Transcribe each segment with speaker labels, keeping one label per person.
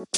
Speaker 1: What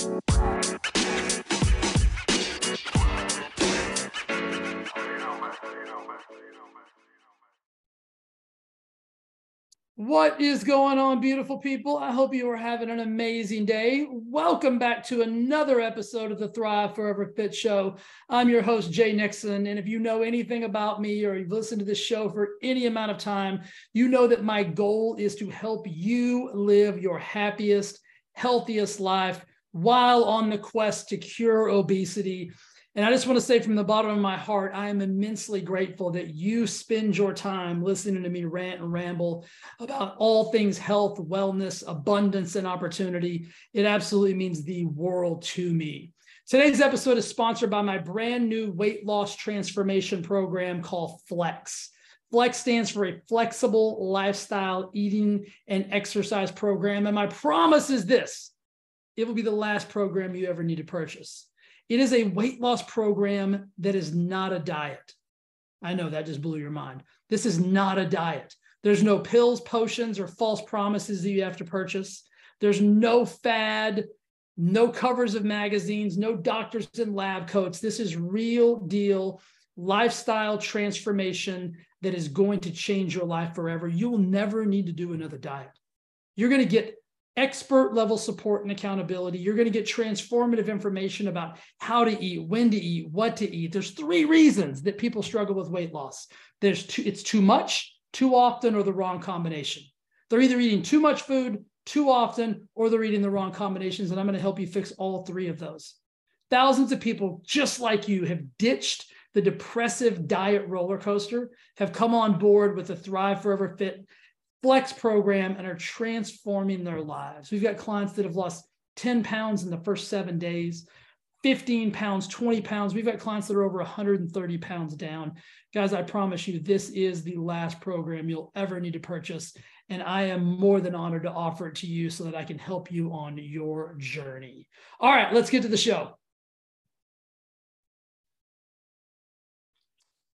Speaker 1: is going on, beautiful people? I hope you are having an amazing day. Welcome back to another episode of the Thrive Forever Fit Show. I'm your host, Jay Nixon. And if you know anything about me or you've listened to this show for any amount of time, you know that my goal is to help you live your happiest, healthiest life while on the quest to cure obesity and I just want to say from the bottom of my heart, I am immensely grateful that you spend your time listening to me rant and ramble about all things health, wellness, abundance, and opportunity. It absolutely means the world to me. Today's episode is sponsored by my brand new weight loss transformation program called Flex. Flex stands for a flexible lifestyle eating and exercise program. And my promise is this it will be the last program you ever need to purchase. It is a weight loss program that is not a diet. I know that just blew your mind. This is not a diet. There's no pills, potions, or false promises that you have to purchase. There's no fad, no covers of magazines, no doctors in lab coats. This is real deal lifestyle transformation that is going to change your life forever. You will never need to do another diet. You're going to get expert level support and accountability. You're going to get transformative information about how to eat, when to eat, what to eat. There's three reasons that people struggle with weight loss. There's too, it's too much, too often, or the wrong combination. They're either eating too much food, too often, or they're eating the wrong combinations. And I'm going to help you fix all three of those. Thousands of people just like you have ditched the depressive diet roller coaster, have come on board with the Thrive Forever Fit flex program and are transforming their lives. We've got clients that have lost 10 pounds in the first seven days, 15 pounds, 20 pounds. We've got clients that are over 130 pounds down. Guys, I promise you, this is the last program you'll ever need to purchase. And I am more than honored to offer it to you so that I can help you on your journey. All right, let's get to the show.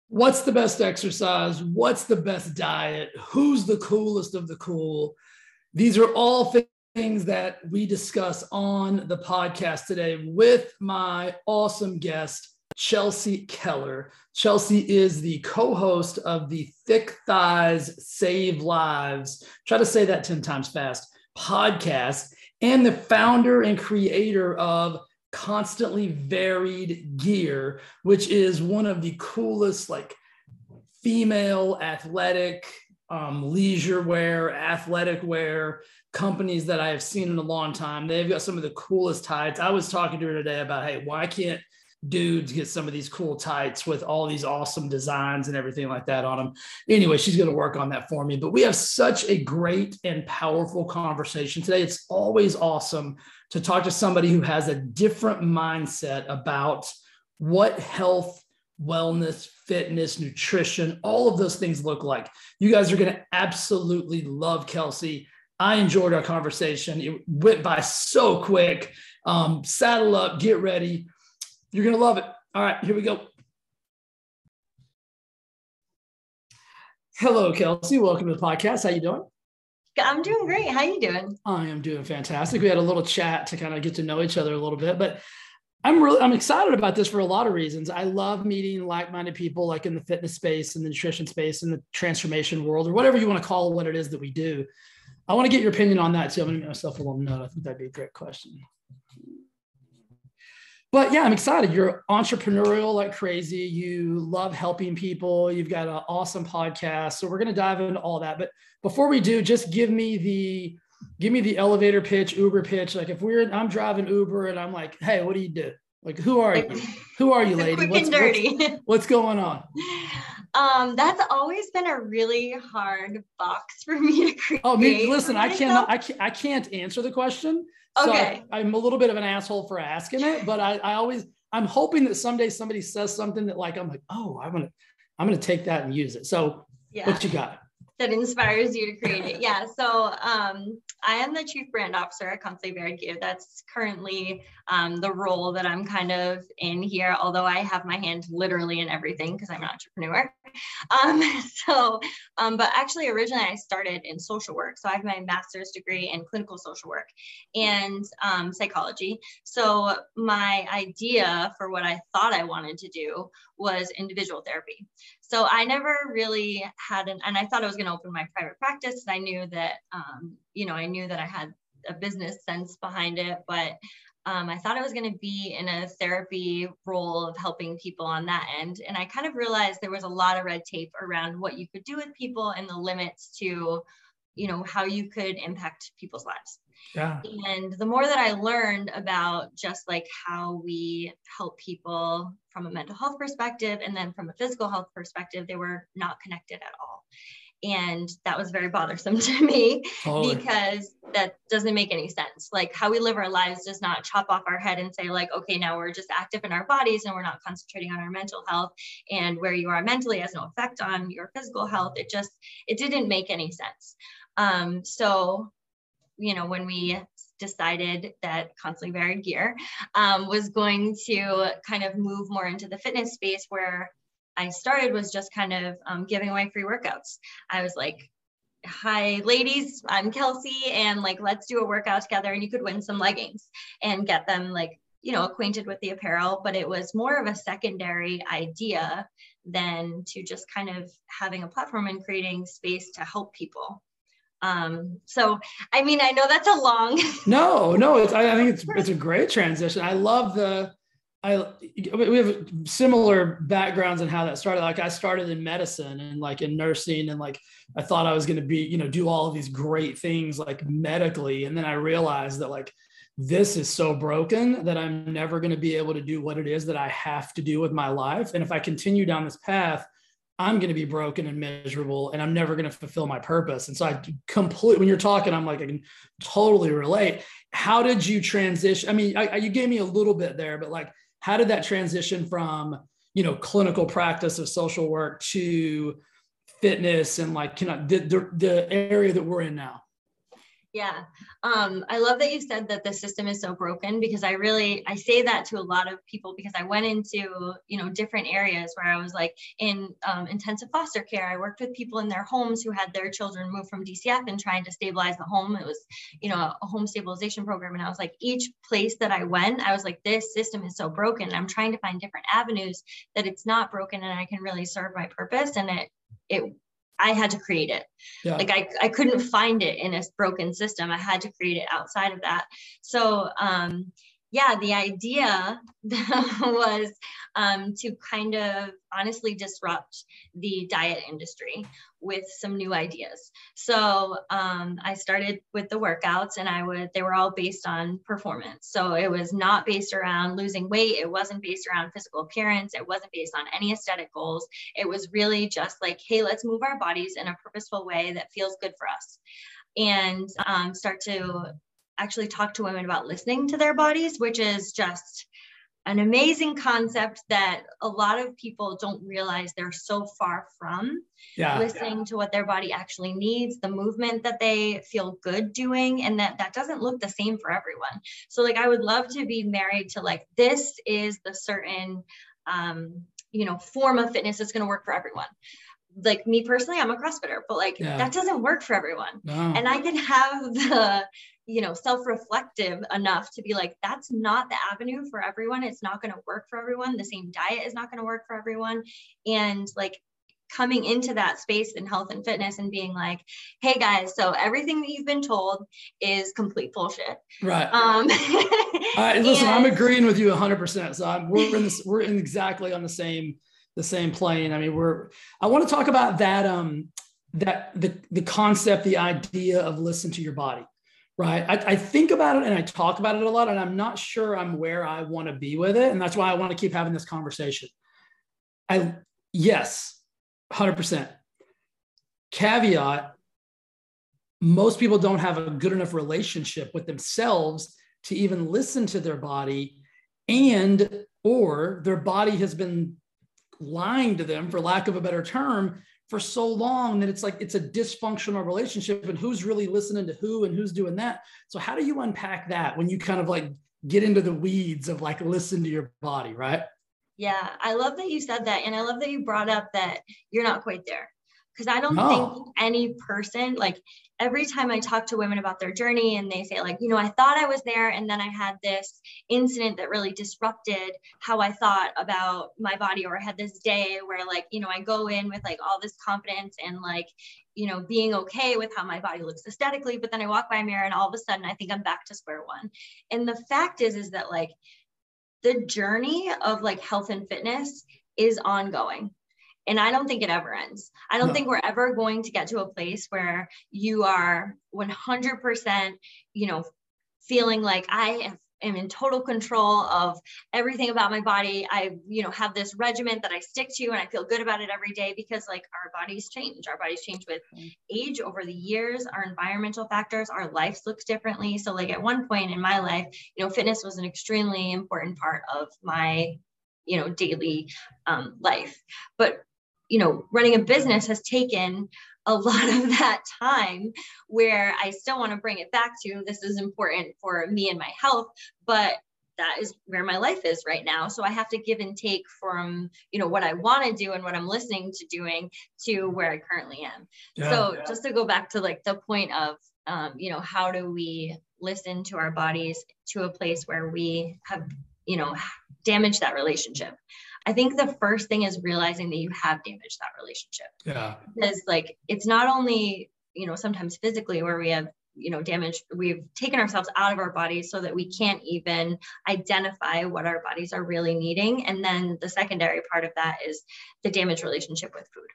Speaker 1: What's the best exercise? What's the best diet? Who's the coolest of the cool? These are all things that we discuss on the podcast today with my awesome guest, Kelsey Keller. Kelsey is the co host of the Thick Thighs Save Lives. Try to say that 10 times fast podcast and the founder and creator of constantly varied gear, which is one of the coolest, like female athletic, um, leisure wear, athletic wear companies that I have seen in a long time. They've got some of the coolest tights. I was talking to her today about, hey, why can't dudes get some of these cool tights with all these awesome designs and everything like that on them. Anyway, she's going to work on that for me. But we have such a great and powerful conversation today. It's always awesome to talk to somebody who has a different mindset about what health, wellness, fitness, nutrition, all of those things look like. You guys are going to absolutely love Kelsey. I enjoyed our conversation. It went by so quick. Um, saddle up, get ready. You're going to love it. All right, here we go. Hello, Kelsey. Welcome to the podcast. How you doing?
Speaker 2: I'm doing great. How you doing?
Speaker 1: I am doing fantastic. We had a little chat to kind of get to know each other a little bit, but I'm really I'm excited about this for a lot of reasons. I love meeting like-minded people like in the fitness space and the nutrition space and the transformation world or whatever you want to call what it is that we do. I want to get your opinion on that too. I'm going to make myself a little note. I think that'd be a great question but yeah, I'm excited. You're entrepreneurial like crazy. You love helping people. You've got an awesome podcast. So we're going to dive into all that. But before we do, just give me the give me the elevator pitch, Uber pitch. Like if we're I'm driving Uber and I'm like, hey, what do you do? Like who are you? Who are you, lady?
Speaker 2: What's, dirty.
Speaker 1: What's, what's going on?
Speaker 2: Um, that's always been a really hard box for me to create.
Speaker 1: Oh, me, listen, I cannot, I can't, I can't answer the question
Speaker 2: Okay.
Speaker 1: So I, am a little bit of an asshole for asking it, but I, I always I'm hoping that someday somebody says something that like I'm like, oh, I'm gonna I'm gonna take that and use it. So
Speaker 2: yeah.
Speaker 1: what you got?
Speaker 2: That inspires you to create it. Yeah. So um, I am the chief brand officer at Varied Gear. That's currently um, the role that I'm kind of in here, although I have my hand literally in everything because I'm an entrepreneur. Um, so, um, but actually, originally I started in social work. So I have my master's degree in clinical social work and um, psychology. So my idea for what I thought I wanted to do was individual therapy. So I never really had an, and I thought I was going to open my private practice. And I knew that, um, you know, I knew that I had a business sense behind it, but um, I thought I was going to be in a therapy role of helping people on that end. And I kind of realized there was a lot of red tape around what you could do with people and the limits to, you know, how you could impact people's lives.
Speaker 1: Yeah.
Speaker 2: And the more that I learned about just like how we help people from a mental health perspective and then from a physical health perspective, they were not connected at all. And that was very bothersome to me totally. because that doesn't make any sense. Like how we live our lives does not chop off our head and say, like, okay, now we're just active in our bodies and we're not concentrating on our mental health. And where you are mentally has no effect on your physical health. It just, it didn't make any sense. Um, so you know, when we decided that Constantly Varied Gear um, was going to kind of move more into the fitness space where I started was just kind of um, giving away free workouts. I was like, hi ladies i'm kelsey and like let's do a workout together and you could win some leggings and get them like you know acquainted with the apparel but it was more of a secondary idea than to just kind of having a platform and creating space to help people um, so, I mean, I know that's a long.
Speaker 1: no, no, it's, I, I think it's, it's a great transition. I love the, I, we have similar backgrounds in how that started. Like I started in medicine and like in nursing and like, I thought I was going to be, you know, do all of these great things like medically. And then I realized that like, this is so broken that I'm never going to be able to do what it is that I have to do with my life. And if I continue down this path, I'm going to be broken and miserable and I'm never going to fulfill my purpose. And so I completely, when you're talking, I'm like, I can totally relate. How did you transition? I mean, I, I, you gave me a little bit there, but like, how did that transition from, you know, clinical practice of social work to fitness and like, can I, the, the, the area that we're in now?
Speaker 2: Yeah. Um, I love that you said that the system is so broken because I really I say that to a lot of people because I went into you know different areas where I was like in um, intensive foster care. I worked with people in their homes who had their children moved from DCF and trying to stabilize the home. It was you know a home stabilization program, and I was like each place that I went, I was like this system is so broken. I'm trying to find different avenues that it's not broken and I can really serve my purpose, and it it I had to create it. Yeah. Like I, I couldn't find it in a broken system. I had to create it outside of that. So um, yeah, the idea was um, to kind of honestly disrupt the diet industry with some new ideas. So um, I started with the workouts, and I would they were all based on performance. So it was not based around losing weight. It wasn't based around physical appearance. It wasn't based on any aesthetic goals. It was really just like, hey, let's move our bodies in a purposeful way that feels good for us and um, start to actually talk to women about listening to their bodies, which is just an amazing concept that a lot of people don't realize they're so far from yeah, listening yeah. to what their body actually needs the movement that they feel good doing and that that doesn't look the same for everyone so like i would love to be married to like this is the certain um you know form of fitness that's going to work for everyone like me personally i'm a crossfitter but like yeah. that doesn't work for everyone. No. and i can have the you know self-reflective enough to be like that's not the avenue for everyone. It's not going to work for everyone. The same diet is not going to work for everyone. And like coming into that space in health and fitness and being like hey guys so everything that you've been told is complete bullshit.
Speaker 1: Right. Um uh, listen and, i'm agreeing with you 100% so I'm, we're in this we're in exactly on the same the same plane. I mean we're i want to talk about that um that the the concept the idea of listen to your body right? I, I, think about it and i talk about it a lot and i'm not sure i'm where i want to be with it and that's why i want to keep having this conversation. I yes 100% caveat most people don't have a good enough relationship with themselves to even listen to their body and or their body has been lying to them for lack of a better term for so long that it's like it's a dysfunctional relationship and who's really listening to who and who's doing that so how do you unpack that when you kind of like get into the weeds of like listen to your body right
Speaker 2: yeah i love that you said that and i love that you brought up that you're not quite there because I don't
Speaker 1: No.
Speaker 2: think any person, like every time I talk to women about their journey and they say, like, you know, I thought I was there and then I had this incident that really disrupted how I thought about my body, or I had this day where, like, you know, I go in with like all this confidence and like, you know, being okay with how my body looks aesthetically, but then I walk by a mirror and all of a sudden I think I'm back to square one. And the fact is, is that like the journey of like health and fitness is ongoing and I don't think it ever ends. I don't
Speaker 1: No.
Speaker 2: think we're ever going to get to a place where you are 100%, you know, feeling like I am, am in total control of everything about my body. I, you know, have this regimen that I stick to and I feel good about it every day because like our bodies change. Our bodies change with age over the years, our environmental factors, our lives looks differently. So like at one point in my life, you know, fitness was an extremely important part of my, you know, daily um, life. But you know, running a business has taken a lot of that time where I still want to bring it back to this is important for me and my health, but that is where my life is right now. So I have to give and take from, you know, what I want to do and what I'm listening to doing to where I currently am.
Speaker 1: Yeah.
Speaker 2: So just to go back to like the point of, um, you know, how do we listen to our bodies to a place where we have, you know, damaged that relationship? I think the first thing is realizing that you have damaged that relationship.
Speaker 1: Yeah.
Speaker 2: Because like it's not only you know sometimes physically where we have you know damage we've taken ourselves out of our bodies so that we can't even identify what our bodies are really needing. And then the secondary part of that is the damaged relationship with food.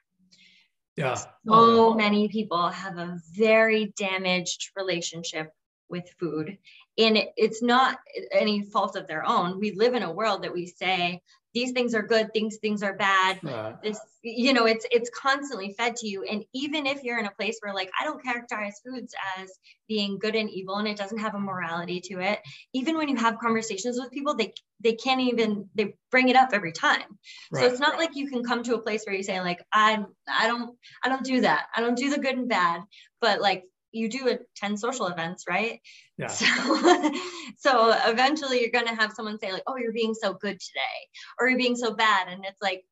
Speaker 1: Yeah.
Speaker 2: So many people have a very damaged relationship with food. And it, it's not any fault of their own. We live in a world that we say these things are good things things are bad.
Speaker 1: Right.
Speaker 2: this you know it's it's constantly fed to you. And even if you're in a place where like i don't characterize foods as being good and evil and it doesn't have a morality to it even when you have conversations with people they they can't even they bring it up every time. So it's not like you can come to a place where you say like i i don't i don't do that. I don't do the good and bad. But like you do attend social events right
Speaker 1: Yeah.
Speaker 2: so so eventually you're going to have someone say like oh you're being so good today or you're being so bad and it's like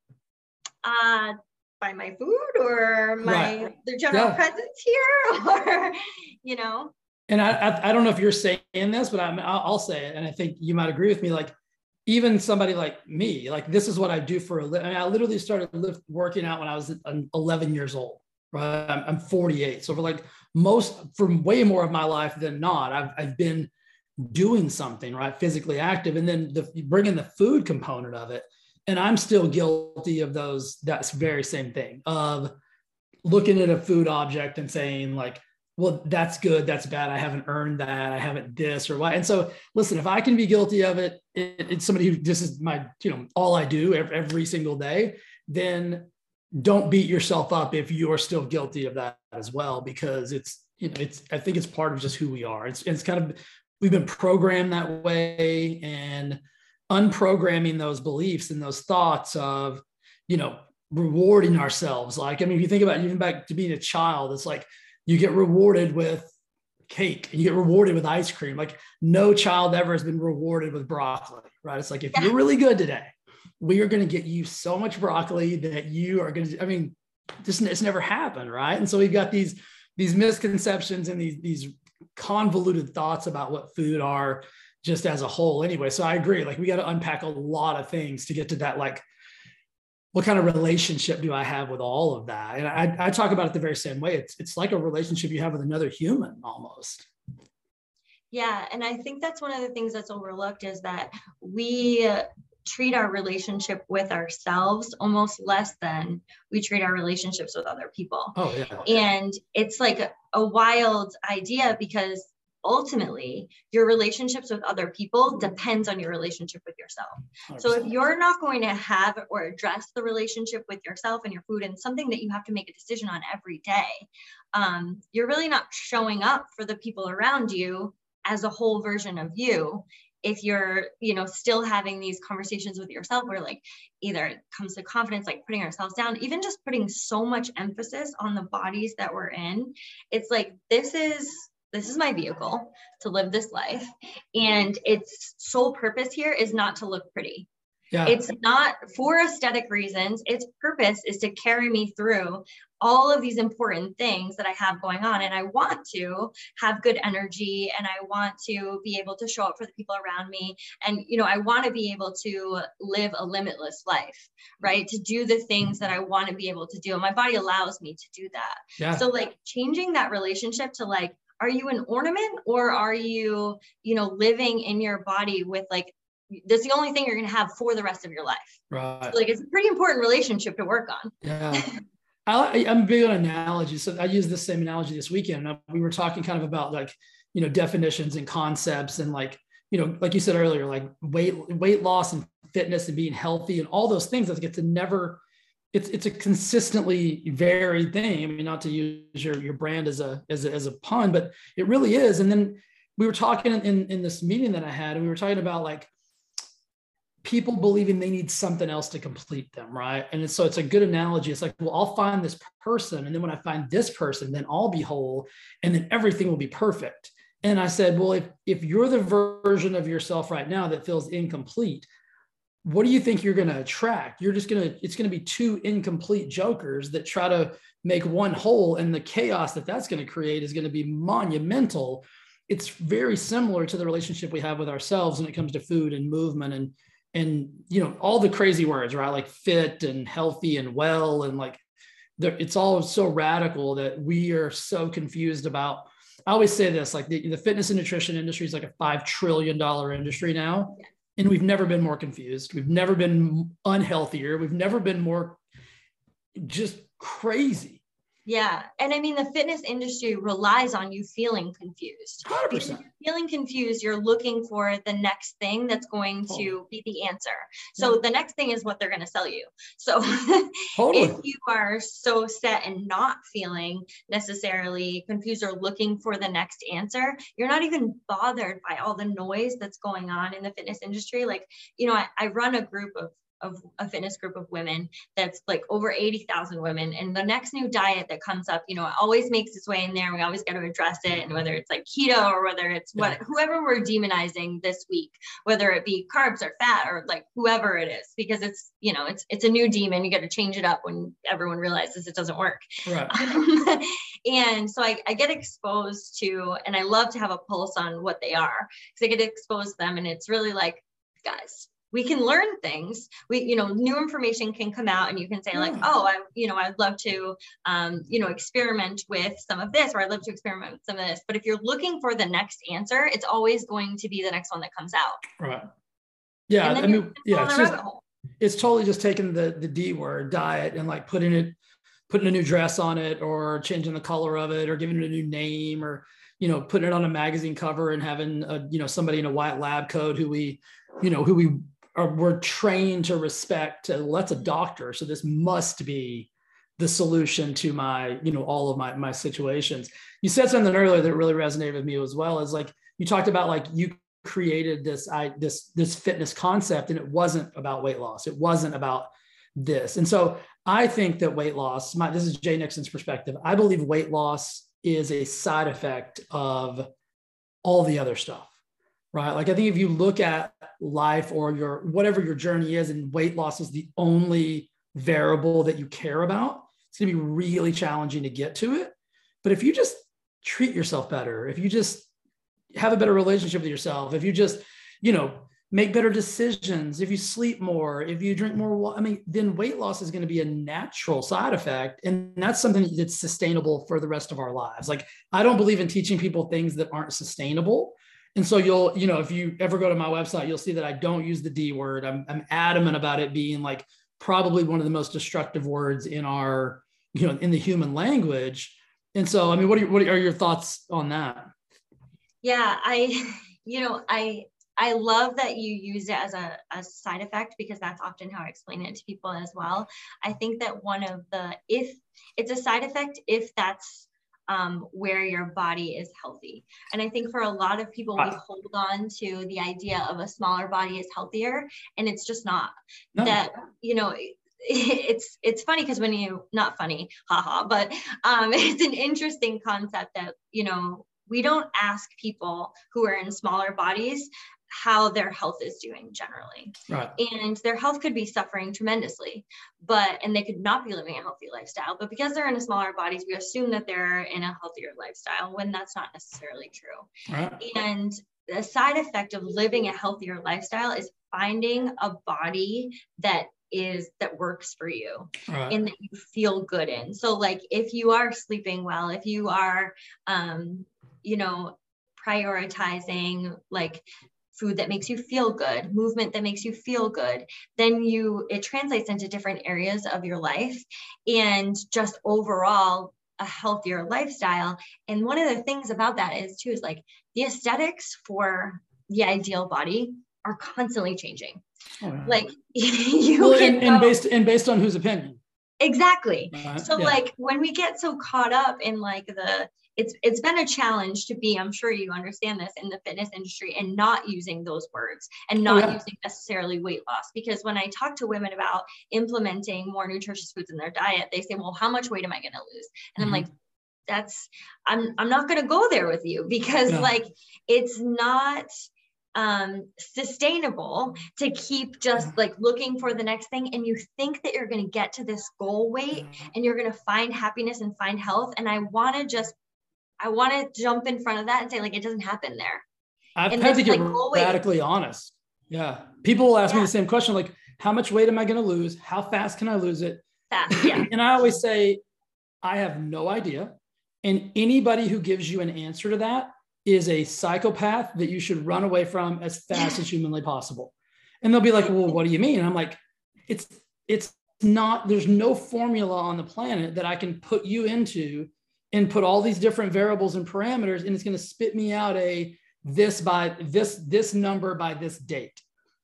Speaker 2: uh by my food or my
Speaker 1: Right.
Speaker 2: the general
Speaker 1: Yeah.
Speaker 2: presence here or you know
Speaker 1: and I, I I don't know if you're saying this, but I'm I'll, I'll say it, and I think you might agree with me. Like even somebody like me, like this is what I do for a living. I, mean, I literally started lift, working out when I was uh, 11 years old. Right, I'm, I'm 48, so for like most, for way more of my life than not, I've I've been doing something right, physically active, and then the you bring in the food component of it, and I'm still guilty of those. That's very same thing of looking at a food object and saying like well, that's good, that's bad. I haven't earned that. I haven't this or what. And so, listen, if I can be guilty of it, it it's somebody who this is my, you know, all I do every, every single day, then don't beat yourself up if you are still guilty of that as well, because it's, you know, it's, I think it's part of just who we are. It's, it's kind of, we've been programmed that way and unprogramming those beliefs and those thoughts of, you know, rewarding ourselves. Like, I mean, if you think about even back to being a child, it's like, you get rewarded with cake and you get rewarded with ice cream. Like no child ever has been rewarded with broccoli, right? It's like if
Speaker 2: Yeah.
Speaker 1: you're really good today, we are going to get you so much broccoli that you are going to. I mean, just it's never happened, right? And so we've got these these misconceptions and these these convoluted thoughts about what food are just as a whole. Anyway, so I agree. Like we got to unpack a lot of things to get to that like what kind of relationship do I have with all of that? And I, I talk about it the very same way. It's it's like a relationship you have with another human almost.
Speaker 2: Yeah, and I think that's one of the things that's overlooked is that we treat our relationship with ourselves almost less than we treat our relationships with other people.
Speaker 1: Oh yeah.
Speaker 2: And it's like a, a wild idea because ultimately your relationships with other people depends on your relationship with yourself. So if you're not going to have or address the relationship with yourself and your food and something that you have to make a decision on every day, um, you're really not showing up for the people around you as a whole version of you. If you're you know still having these conversations with yourself where like either it comes to confidence like putting ourselves down even just putting so much emphasis on the bodies that we're in it's like this is this is my vehicle to live this life. And its sole purpose here is not to look pretty yeah. It's not for aesthetic reasons. Its purpose is to carry me through all of these important things that I have going on. And I want to have good energy and I want to be able to show up for the people around me. And, you know, I want to be able to live a limitless life, right? To do the things that I want to be able to do. And my body allows me to do that. Yeah. So, like, changing that relationship to like, are you an ornament or are you you know living in your body with like that's the only thing you're going to have for the rest of your life. Right. So, like it's a pretty important relationship to work on.
Speaker 1: Yeah. I, am big on analogies. So I use the same analogy this weekend. Uh, we were talking kind of about like, you know, definitions and concepts and like, you know, like you said earlier, like weight, weight loss and fitness and being healthy and all those things that get to never, it's, it's a consistently varied thing. I mean, not to use your, your brand as a, as a, as a pun, but it really is. And then we were talking in, in this meeting that I had, and we were talking about like, people believing they need something else to complete them, right? And so it's a good analogy. It's like, well, I'll find this person. And then when I find this person, then I'll be whole and then everything will be perfect. And I said, well, if, if you're the version of yourself right now that feels incomplete, what do you think you're going to attract? You're just going to, it's going to be two incomplete jokers that try to make one whole. And the chaos that that's going to create is going to be monumental. It's very similar to the relationship we have with ourselves when it comes to food and movement and and you know all the crazy words right? Like fit and healthy and well and like it's all so radical that we are so confused about. I always say this like the, the fitness and nutrition industry is like a five trillion dollar industry now and we've never been more confused. We've never been unhealthier. We've never been more just crazy
Speaker 2: yeah. And I mean, the fitness industry relies on you feeling confused. 100%. Because feeling confused, you're looking for the next thing that's going to be the answer. So yeah. the next thing is what they're going to sell you. So totally. if you are so set and not feeling necessarily confused or looking for the next answer, you're not even bothered by all the noise that's going on in the fitness industry. Like, you know, I, I run a group of of a fitness group of women that's like over 80,000 women. And the next new diet that comes up, you know, it always makes its way in there. We always got to address it. And whether it's like keto or whether it's what, whoever we're demonizing this week, whether it be carbs or fat or like whoever it is, because it's, you know, it's, it's a new demon. You got to change it up when everyone realizes it doesn't work. Right. Um, and so I, I get exposed to, and I love to have a pulse on what they are because I get exposed to them. And it's really like, guys, we can learn things. We you know new information can come out and you can say like oh i you know i'd love to um, you know experiment with some of this or i'd love to experiment with some of this. But if you're looking for the next answer it's always going to be the next one that comes out.
Speaker 1: Right. Yeah i mean yeah it's, just, it's totally just taking the the d word diet and like putting it putting a new dress on it or changing the color of it or giving it a new name or you know putting it on a magazine cover and having a you know somebody in a white lab coat who we you know who we we're trained to respect uh, well that's a doctor so this must be the solution to my you know all of my my situations. You said something earlier that really resonated with me as well is like you talked about like you created this i this this fitness concept and it wasn't about weight loss. It wasn't about this. And so i think that weight loss my this is jay nixon's perspective i believe weight loss is a side effect of all the other stuff right? Like I think if you look at life or your whatever your journey is, and weight loss is the only variable that you care about, it's gonna be really challenging to get to it. But if you just treat yourself better, if you just have a better relationship with yourself, if you just, you know, make better decisions, if you sleep more, if you drink more, water, I mean, then weight loss is going to be a natural side effect. And that's something that's sustainable for the rest of our lives. Like, I don't believe in teaching people things that aren't sustainable. And so you'll, you know, if you ever go to my website, you'll see that I don't use the D word. I'm, I'm adamant about it being like probably one of the most destructive words in our, you know, in the human language. And so, I mean, what are your, what are your thoughts on that?
Speaker 2: Yeah, I, you know, I, I love that you use it as a, a side effect because that's often how I explain it to people as well. I think that one of the, if it's a side effect, if that's um, where your body is healthy. And I think for a lot of people, we hold on to the idea of a smaller body is healthier, and it's just not. No. That you know, it's it's funny because when you not funny, haha, but um, it's an interesting concept that you know we don't ask people who are in smaller bodies how their health is doing generally.
Speaker 1: Right.
Speaker 2: And their health could be suffering tremendously, but and they could not be living a healthy lifestyle. But because they're in a smaller bodies, we assume that they're in a healthier lifestyle when that's not necessarily true. Right. And the side effect of living a healthier lifestyle is finding a body that is that works for you right. and that you feel good in. So like if you are sleeping well, if you are um you know prioritizing like food that makes you feel good, movement that makes you feel good, then you it translates into different areas of your life and just overall a healthier lifestyle. And one of the things about that is too is like the aesthetics for the ideal body are constantly changing. Oh, Like you
Speaker 1: well, can and, and based and based on whose opinion.
Speaker 2: Exactly. Uh, so yeah. like when we get so caught up in like the it's it's been a challenge to be i'm sure you understand this in the fitness industry and not using those words and not oh, yeah. using necessarily weight loss because when i talk to women about implementing more nutritious foods in their diet they say well how much weight am i going to lose and mm-hmm. i'm like that's i'm i'm not going to go there with you because yeah. like it's not um sustainable to keep just like looking for the next thing and you think that you're going to get to this goal weight and you're going to find happiness and find health and i want to just I want to jump in front of that and say, like, it doesn't happen there.
Speaker 1: I've and had to get like, radically honest. Yeah. People will ask yeah. me the same question, like, how much weight am I going to lose? How fast can I lose it?
Speaker 2: Fast, yeah.
Speaker 1: and I always say, I have no idea. And anybody who gives you an answer to that is a psychopath that you should run away from as fast as humanly possible. And they'll be like, well, what do you mean? And I'm like, it's, it's not, there's no formula on the planet that I can put you into and put all these different variables and parameters and it's going to spit me out a this by this this number by this date.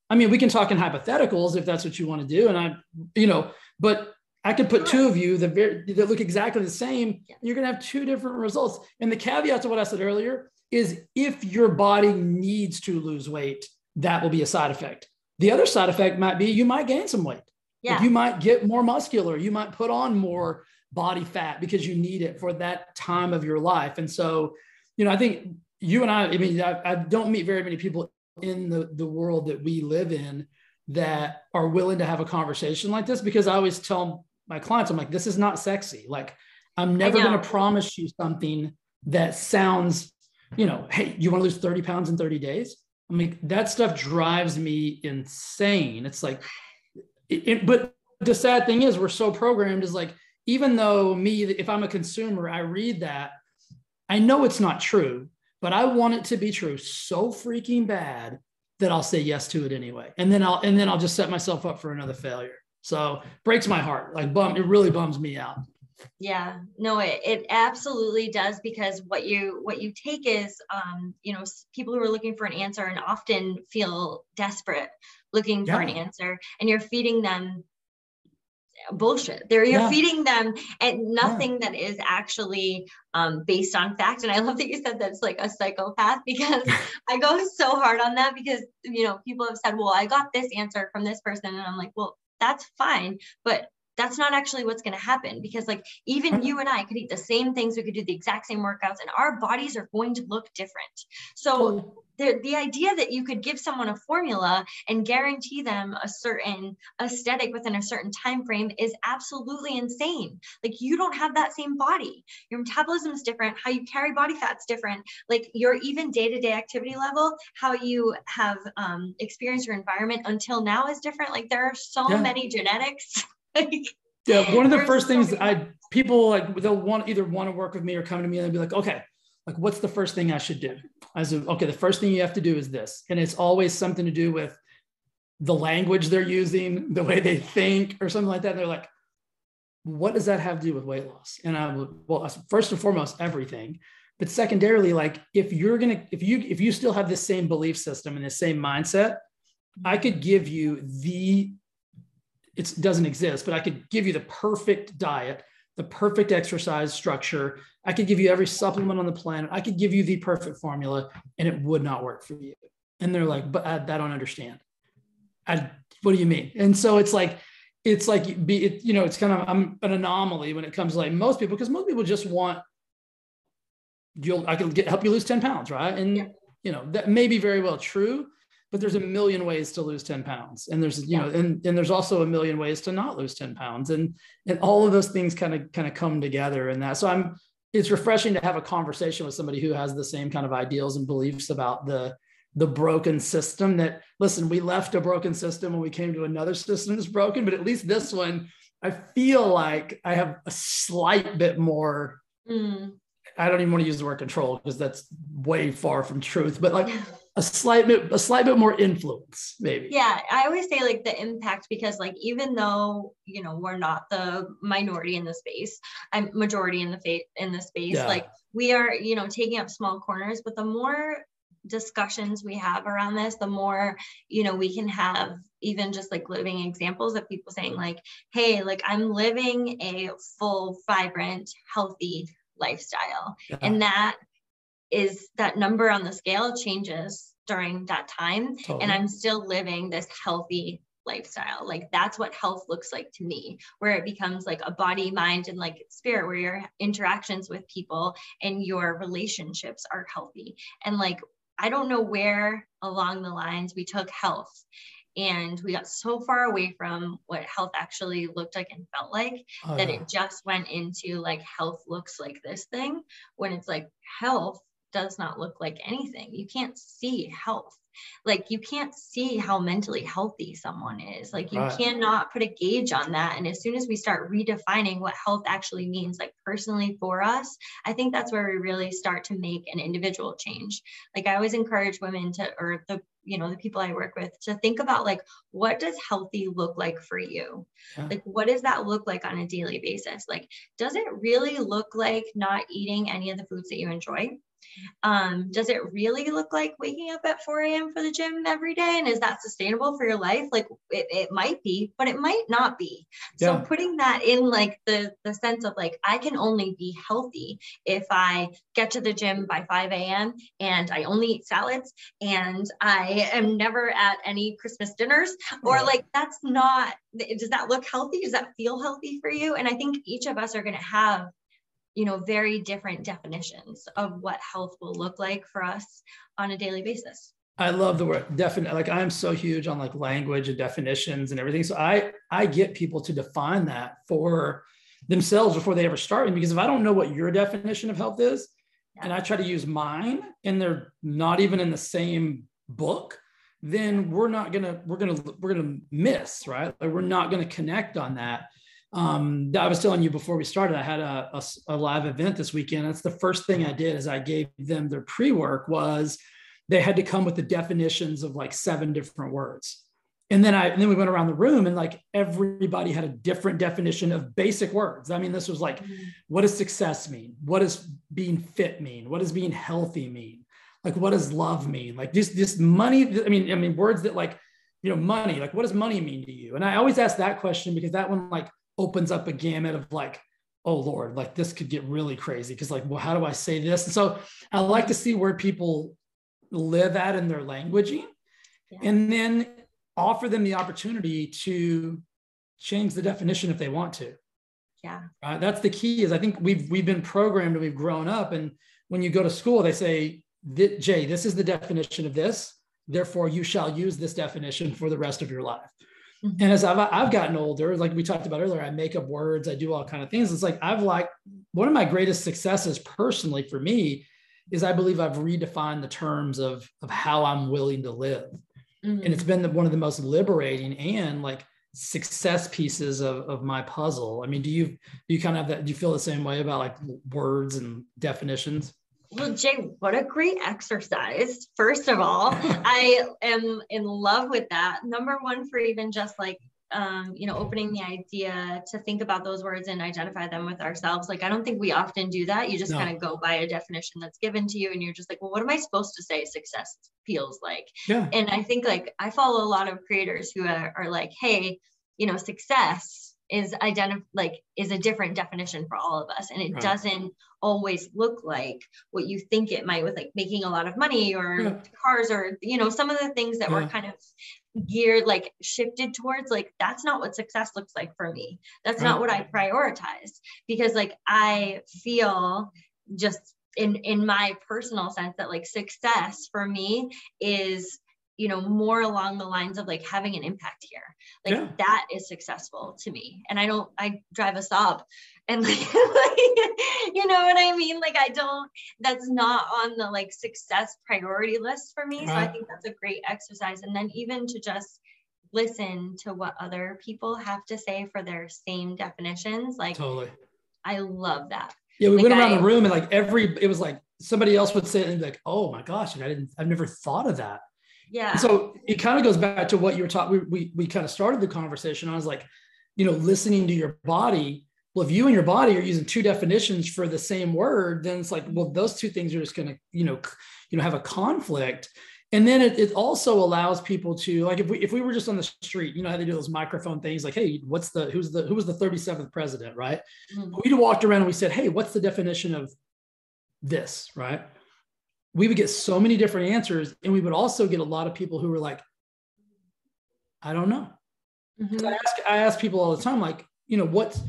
Speaker 1: I mean we can talk in hypotheticals if that's what you want to do and i you know but i could put two of you that, that look exactly the same you're going to have two different results. And the caveat to what i said earlier is if your body needs to lose weight that will be a side effect. The other side effect might be you might gain some weight. Yeah. Like you might get more muscular you might put on more body fat because you need it for that time of your life. And so, you know, I think you and I, I mean, I, I don't meet very many people in the, the world that we live in that are willing to have a conversation like this because I always tell my clients, I'm like, this is not sexy. Like, I'm never going to promise you something that sounds, you know, hey, you want to lose 30 pounds in 30 days? I mean, that stuff drives me insane. It's like, it, it, but the sad thing is, we're so programmed is like, even though me, if I'm a consumer, I read that, I know it's not true, but I want it to be true so freaking bad that I'll say yes to it anyway. And then I'll and then I'll just set myself up for another failure. So breaks my heart. Like bum, it really bums me out.
Speaker 2: Yeah, no, it, it absolutely does because what you what you take is um, you know, people who are looking for an answer and often feel desperate looking yeah. for an answer and you're feeding them bullshit. They're you're yeah. feeding them and nothing yeah. that is actually um, based on fact. And I love that you said that's like a psychopath because I go so hard on that because you know people have said, well, I got this answer from this person, and I'm like, well, that's fine, but that's not actually what's going to happen because like even you and i could eat the same things we could do the exact same workouts and our bodies are going to look different so the, the idea that you could give someone a formula and guarantee them a certain aesthetic within a certain time frame is absolutely insane. Like you don't have that same body. Your metabolism is different. How you carry body fat's different. Like your even day-to-day activity level how you have um, experienced your environment until now is different. Like there are so yeah. many genetics.
Speaker 1: Yeah one of the first so things i people like they'll want either want to work with me or come to me and they'll be like okay like what's the first thing i should do? I said okay the first thing you have to do is this. And it's always something to do with the language they're using the way they think or something like that. And they're like what does that have to do with weight loss? And i would well first and foremost everything. But secondarily like if you're gonna if you if you still have the same belief system and the same mindset i could give you the it doesn't exist but i could give you the perfect diet the perfect exercise structure. I could give you every supplement on the planet. I could give you the perfect formula and it would not work for you. And they're like, but I, I don't understand. I, what do you mean? And so it's like, it's like be it, you know it's kind of I'm an anomaly when it comes to like most people because most people just want you'll I can get help you lose 10 pounds right and yeah. you know that may be very well true but there's a million ways to lose 10 pounds and there's you yeah. know and, and there's also a million ways to not lose 10 pounds and and all of those things kind of kind of come together in that so i'm it's refreshing to have a conversation with somebody who has the same kind of ideals and beliefs about the the broken system that listen we left a broken system when we came to another system that's broken but at least this one i feel like i have a slight bit more mm. i don't even want to use the word control because that's way far from truth but like a slight bit a slight bit more influence maybe
Speaker 2: yeah i always say like the impact because like even though you know we're not the minority in the space i'm majority in the fa- in the space yeah. like we are you know taking up small corners but the more discussions we have around this the more you know we can have even just like living examples of people saying like hey like i'm living a full vibrant healthy lifestyle yeah. and that is that number on the scale changes during that time totally. and i'm still living this healthy lifestyle like that's what health looks like to me where it becomes like a body mind and like spirit where your interactions with people and your relationships are healthy and like I don't know where along the lines we took health and we got so far away from what health actually looked like and felt like oh, that yeah. it just went into like health looks like this thing when it's like health does not look like anything. You can't see health. Like you can't see how mentally healthy someone is. Like you right. cannot put a gauge on that. And as soon as we start redefining what health actually means like personally for us i think that's where we really start to make an individual change. Like i always encourage women to or the you know the people i work with to think about like what does healthy look like for you? Yeah. like what does that look like on a daily basis? Like does it really look like not eating any of the foods that you enjoy um, does it really look like waking up at 4 a.m. for the gym every day? And is that sustainable for your life? Like it, it might be, but it might not be. Yeah. So putting that in like the, the sense of like, I can only be healthy if I get to the gym by 5 a.m. and I only eat salads and I am never at any Christmas dinners or like, that's not, does that look healthy? Does that feel healthy for you? And I think each of us are going to have you know very different definitions of what health will look like for us on a daily basis.
Speaker 1: I love the word definite like i'm so huge on like language and definitions and everything. So i i get people to define that for themselves before they ever start. Because if i don't know what your definition of health is yeah. and i try to use mine and they're not even in the same book then we're not gonna we're gonna we're gonna miss right? Like we're not gonna connect on that um, I was telling you before we started, I had a, a, a, live event this weekend. That's the first thing I did is I gave them their pre-work was they had to come with the definitions of like seven different words. And then I and then we went around the room and like everybody had a different definition of basic words. I mean, this was like, mm-hmm. what does success mean? What does being fit mean? What does being healthy mean? Like, what does love mean? Like this, this money. I mean, I mean, words that like, you know, money. Like, what does money mean to you? And I always ask that question because that one like opens up a gamut of like, oh Lord, like this could get really crazy. Cause like, well, how do I say this? And so I like to see where people live at in their languaging yeah. and then offer them the opportunity to change the definition if they want to.
Speaker 2: Yeah.
Speaker 1: Uh, that's the key is I think we've, we've been programmed and we've grown up. And when you go to school, they say, Jay, this is the definition of this. Therefore, you shall use this definition for the rest of your life. Mm-hmm. And as I've, I've gotten older, like we talked about earlier, I make up words, I do all kind of things. It's like I've like one of my greatest successes personally for me is I believe I've redefined the terms of of how I'm willing to live. Mm-hmm. And it's been the, one of the most liberating and like success pieces of, of my puzzle. I mean, do you do you kind of have that? Do you feel the same way about like words and definitions?
Speaker 2: Well, Jay, what a great exercise. First of all, I am in love with that. Number one, for even just like, um, you know, opening the idea to think about those words and identify them with ourselves. Like, I don't think we often do that. You just no. kind of go by a definition that's given to you, and you're just like, well, what am I supposed to say success feels like? Yeah. And I think, like, I follow a lot of creators who are, are like, hey, you know, success is identify like is a different definition for all of us and it right. doesn't always look like what you think it might with like making a lot of money or yeah. cars or you know some of the things that yeah. were kind of geared like shifted towards like that's not what success looks like for me that's right. not what i prioritize because like i feel just in in my personal sense that like success for me is you know more along the lines of like having an impact here. Like yeah. that is successful to me and i don't i drive a Saab and like, like, you know what i mean? Like i don't that's not on the like success priority list for me so i think that's a great exercise and then even to just listen to what other people have to say for their same definitions like
Speaker 1: totally.
Speaker 2: I love that.
Speaker 1: Yeah we like went around I, the room and like every it was like somebody else would say it and be like oh my gosh and i didn't i've never thought of that
Speaker 2: yeah.
Speaker 1: so it kind of goes back to what you were talking. We, we we kind of started the conversation. I was like, you know, listening to your body. Well, if you and your body are using two definitions for the same word, then it's like, well, those two things are just going to, you know, you know, have a conflict. And then it, it also allows people to like if we if we were just on the street, you know how they do those microphone things, like, hey, what's the who's the who was the 37th president, right? Mm-hmm. We walked around and we said, hey, what's the definition of this, right? We would get so many different answers and we would also get a lot of people who were like i don't know mm-hmm. I, ask, I ask people all the time like you know what's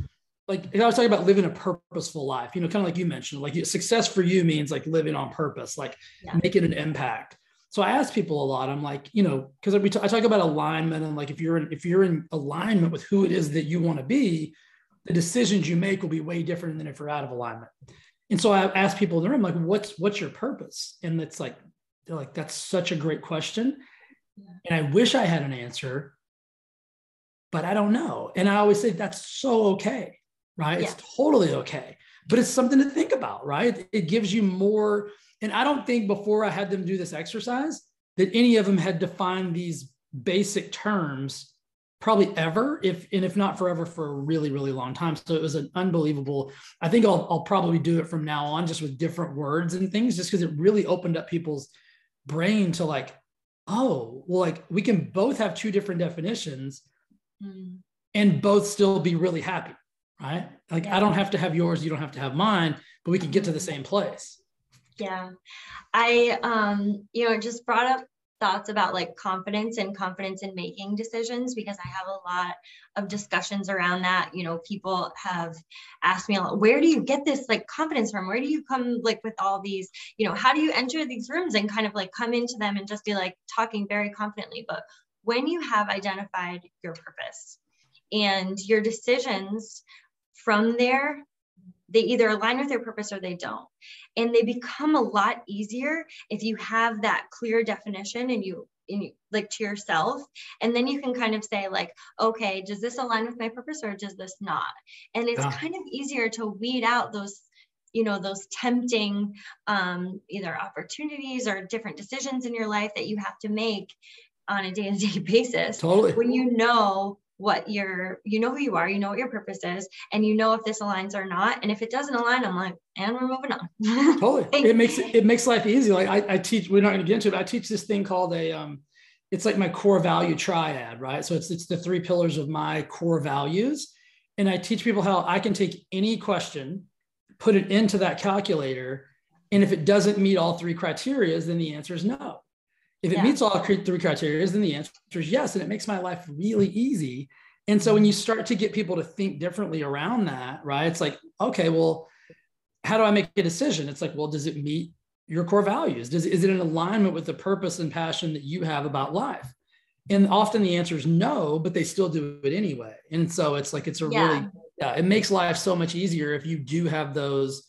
Speaker 1: like if i was talking about living a purposeful life you know kind of like you mentioned like success for you means like living on purpose like yeah. making an impact so i ask people a lot i'm like you know because t- I talk about alignment and like if you're in if you're in alignment with who it is that you want to be the decisions you make will be way different than if you're out of alignment and so I ask people in the room, like, what's what's your purpose? And it's like, they're like, that's such a great question. And I wish I had an answer, but I don't know. And I always say that's so okay, right? Yeah. It's totally okay. But it's something to think about, right? It gives you more. And I don't think before I had them do this exercise that any of them had defined these basic terms probably ever if and if not forever for a really really long time. So it was an unbelievable i think i'll, I'll probably do it from now on just with different words and things just because it really opened up people's brain to like oh well like we can both have two different definitions mm. and both still be really happy right? Like yeah. i don't have to have yours you don't have to have mine but we can get to the same place.
Speaker 2: Yeah. I um you know it just brought up thoughts about like confidence and confidence in making decisions because I have a lot of discussions around that. You know, people have asked me a lot, where do you get this like confidence from? Where do you come like with all these, you know, how do you enter these rooms and kind of like come into them and just be like talking very confidently? But when you have identified your purpose and your decisions from there they either align with their purpose or they don't. And they become a lot easier if you have that clear definition and you, in, like to yourself. And then you can kind of say, like, okay, does this align with my purpose or does this not? And it's yeah. kind of easier to weed out those you know those tempting um, either opportunities or different decisions in your life that you have to make on a day-to-day basis
Speaker 1: totally
Speaker 2: when you know what your you know who you are you know what your purpose is and you know if this aligns or not and if it doesn't align i'm like and we're moving
Speaker 1: on. Totally. It makes it makes life easy. Like I, I teach we're not going to get into it but i teach this thing called a um it's like my core value triad right? So it's it's the three pillars of my core values and i teach people how i can take any question put it into that calculator and if it doesn't meet all three criteria then the answer is no if it yeah. meets all three criteria, then the answer is yes. And it makes my life really easy. And so when you start to get people to think differently around that, right? It's like, okay, well, how do I make a decision? It's like, well, does it meet your core values? Does is it in alignment with the purpose and passion that you have about life? And often the answer is no, but they still do it anyway. And so it's like it's a yeah. really yeah, it makes life so much easier if you do have those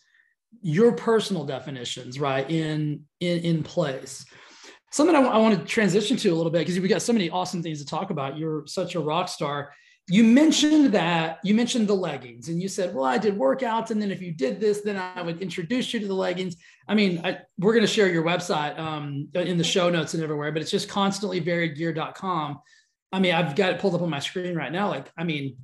Speaker 1: your personal definitions right in in in place something I, w- I want to transition to a little bit because we got so many awesome things to talk about. You're such a rock star. You mentioned that you mentioned the leggings, and you said, "Well, I did workouts, and then if you did this, then I would introduce you to the leggings." I mean, I, we're going to share your website um, in the show notes and everywhere, but it's just constantlyvariedgear.com. I mean, I've got it pulled up on my screen right now. Like, I mean,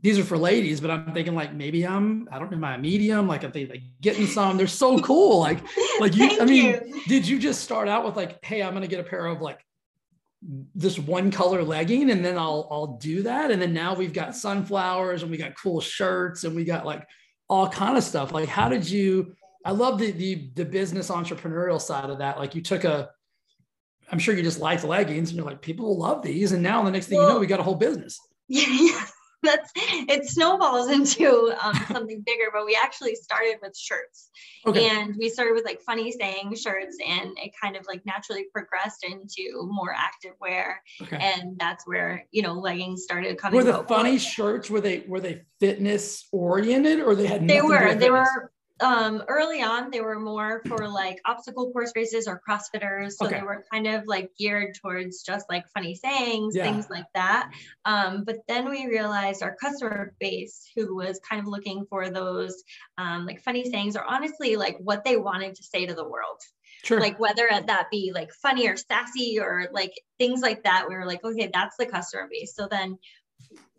Speaker 1: these are for ladies, but I'm thinking like maybe I'm I don't know my medium like I'm thinking like getting some. They're so cool. Like like you. I mean, you. did you just start out with like, hey, I'm gonna get a pair of like this one color legging and then I'll I'll do that and then now we've got sunflowers and we got cool shirts and we got like all kind of stuff like how did you I love the the the business entrepreneurial side of that like you took a I'm sure you just liked leggings and you're like people will love these and now the next thing well, you know we got a whole business
Speaker 2: yeah that's it snowballs into um, something bigger but we actually started with shirts. Okay. and we started with like funny saying shirts and it kind of like naturally progressed into more active wear. Okay. and that's where you know leggings started coming
Speaker 1: were the funny shirts were they were they fitness oriented or they had
Speaker 2: they were. they were um, early on, they were more for like obstacle course races or CrossFitters. So okay. they were kind of like geared towards just like funny sayings, yeah. things like that. Um, but then we realized our customer base, who was kind of looking for those um, like funny sayings or honestly like what they wanted to say to the world. Sure. Like whether that be like funny or sassy or like things like that, we were like, okay, that's the customer base. So then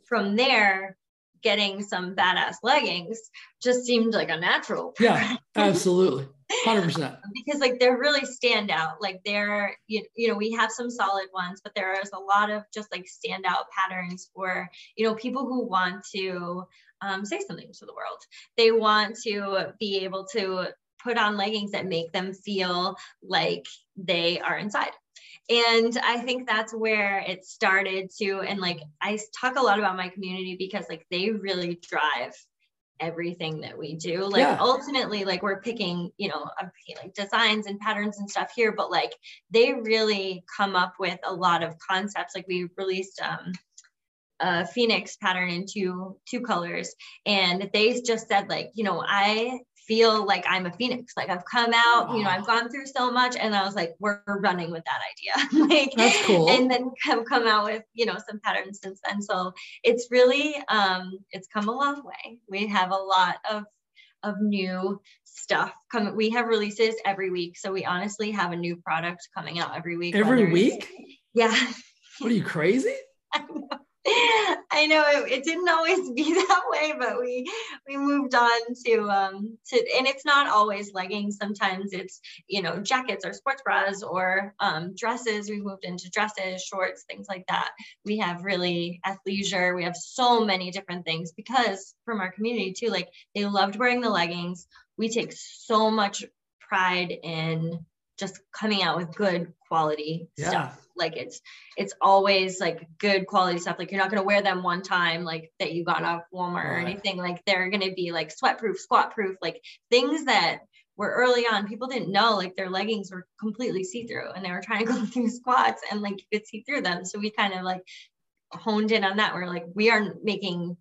Speaker 2: from there, getting some badass leggings just seemed like a natural.
Speaker 1: Yeah, absolutely. 100%.
Speaker 2: because like they're really stand out. Like they're, you, you know, we have some solid ones, but there is a lot of just like standout patterns for, you know, people who want to um, say something to the world. They want to be able to put on leggings that make them feel like they are inside and i think that's where it started to and like i talk a lot about my community because like they really drive everything that we do. Like yeah. ultimately like we're picking you know I'm picking, like designs and patterns and stuff here but like they really come up with a lot of concepts. Like we released um a phoenix pattern in two two colors and they just said like you know i feel like I'm a phoenix. Like I've come out, you know, I've gone through so much, and I was like, we're running with that idea. like
Speaker 1: that's cool.
Speaker 2: And then come come out with you know some patterns since then. So it's really um it's come a long way. We have a lot of of new stuff coming. We have releases every week, so we honestly have a new product coming out every week.
Speaker 1: Every week?
Speaker 2: Yeah.
Speaker 1: What are you crazy?
Speaker 2: I know it, it, didn't always be that way, but we we moved on to um to and it's not always leggings. Sometimes it's you know jackets or sports bras or um, dresses. We've moved into dresses, shorts, things like that. We have really athleisure. We have so many different things because from our community too, like they loved wearing the leggings. We take so much pride in just coming out with good quality yeah. stuff like it's it's always like good quality stuff. Like you're not gonna wear them one time like that you got off Walmart or anything. Like they're gonna be like sweat proof, squat proof, like things that were early on people didn't know like their leggings were completely see-through and they were trying to go through squats and like you could see through them. So we kind of like honed in on that. We're like, we are making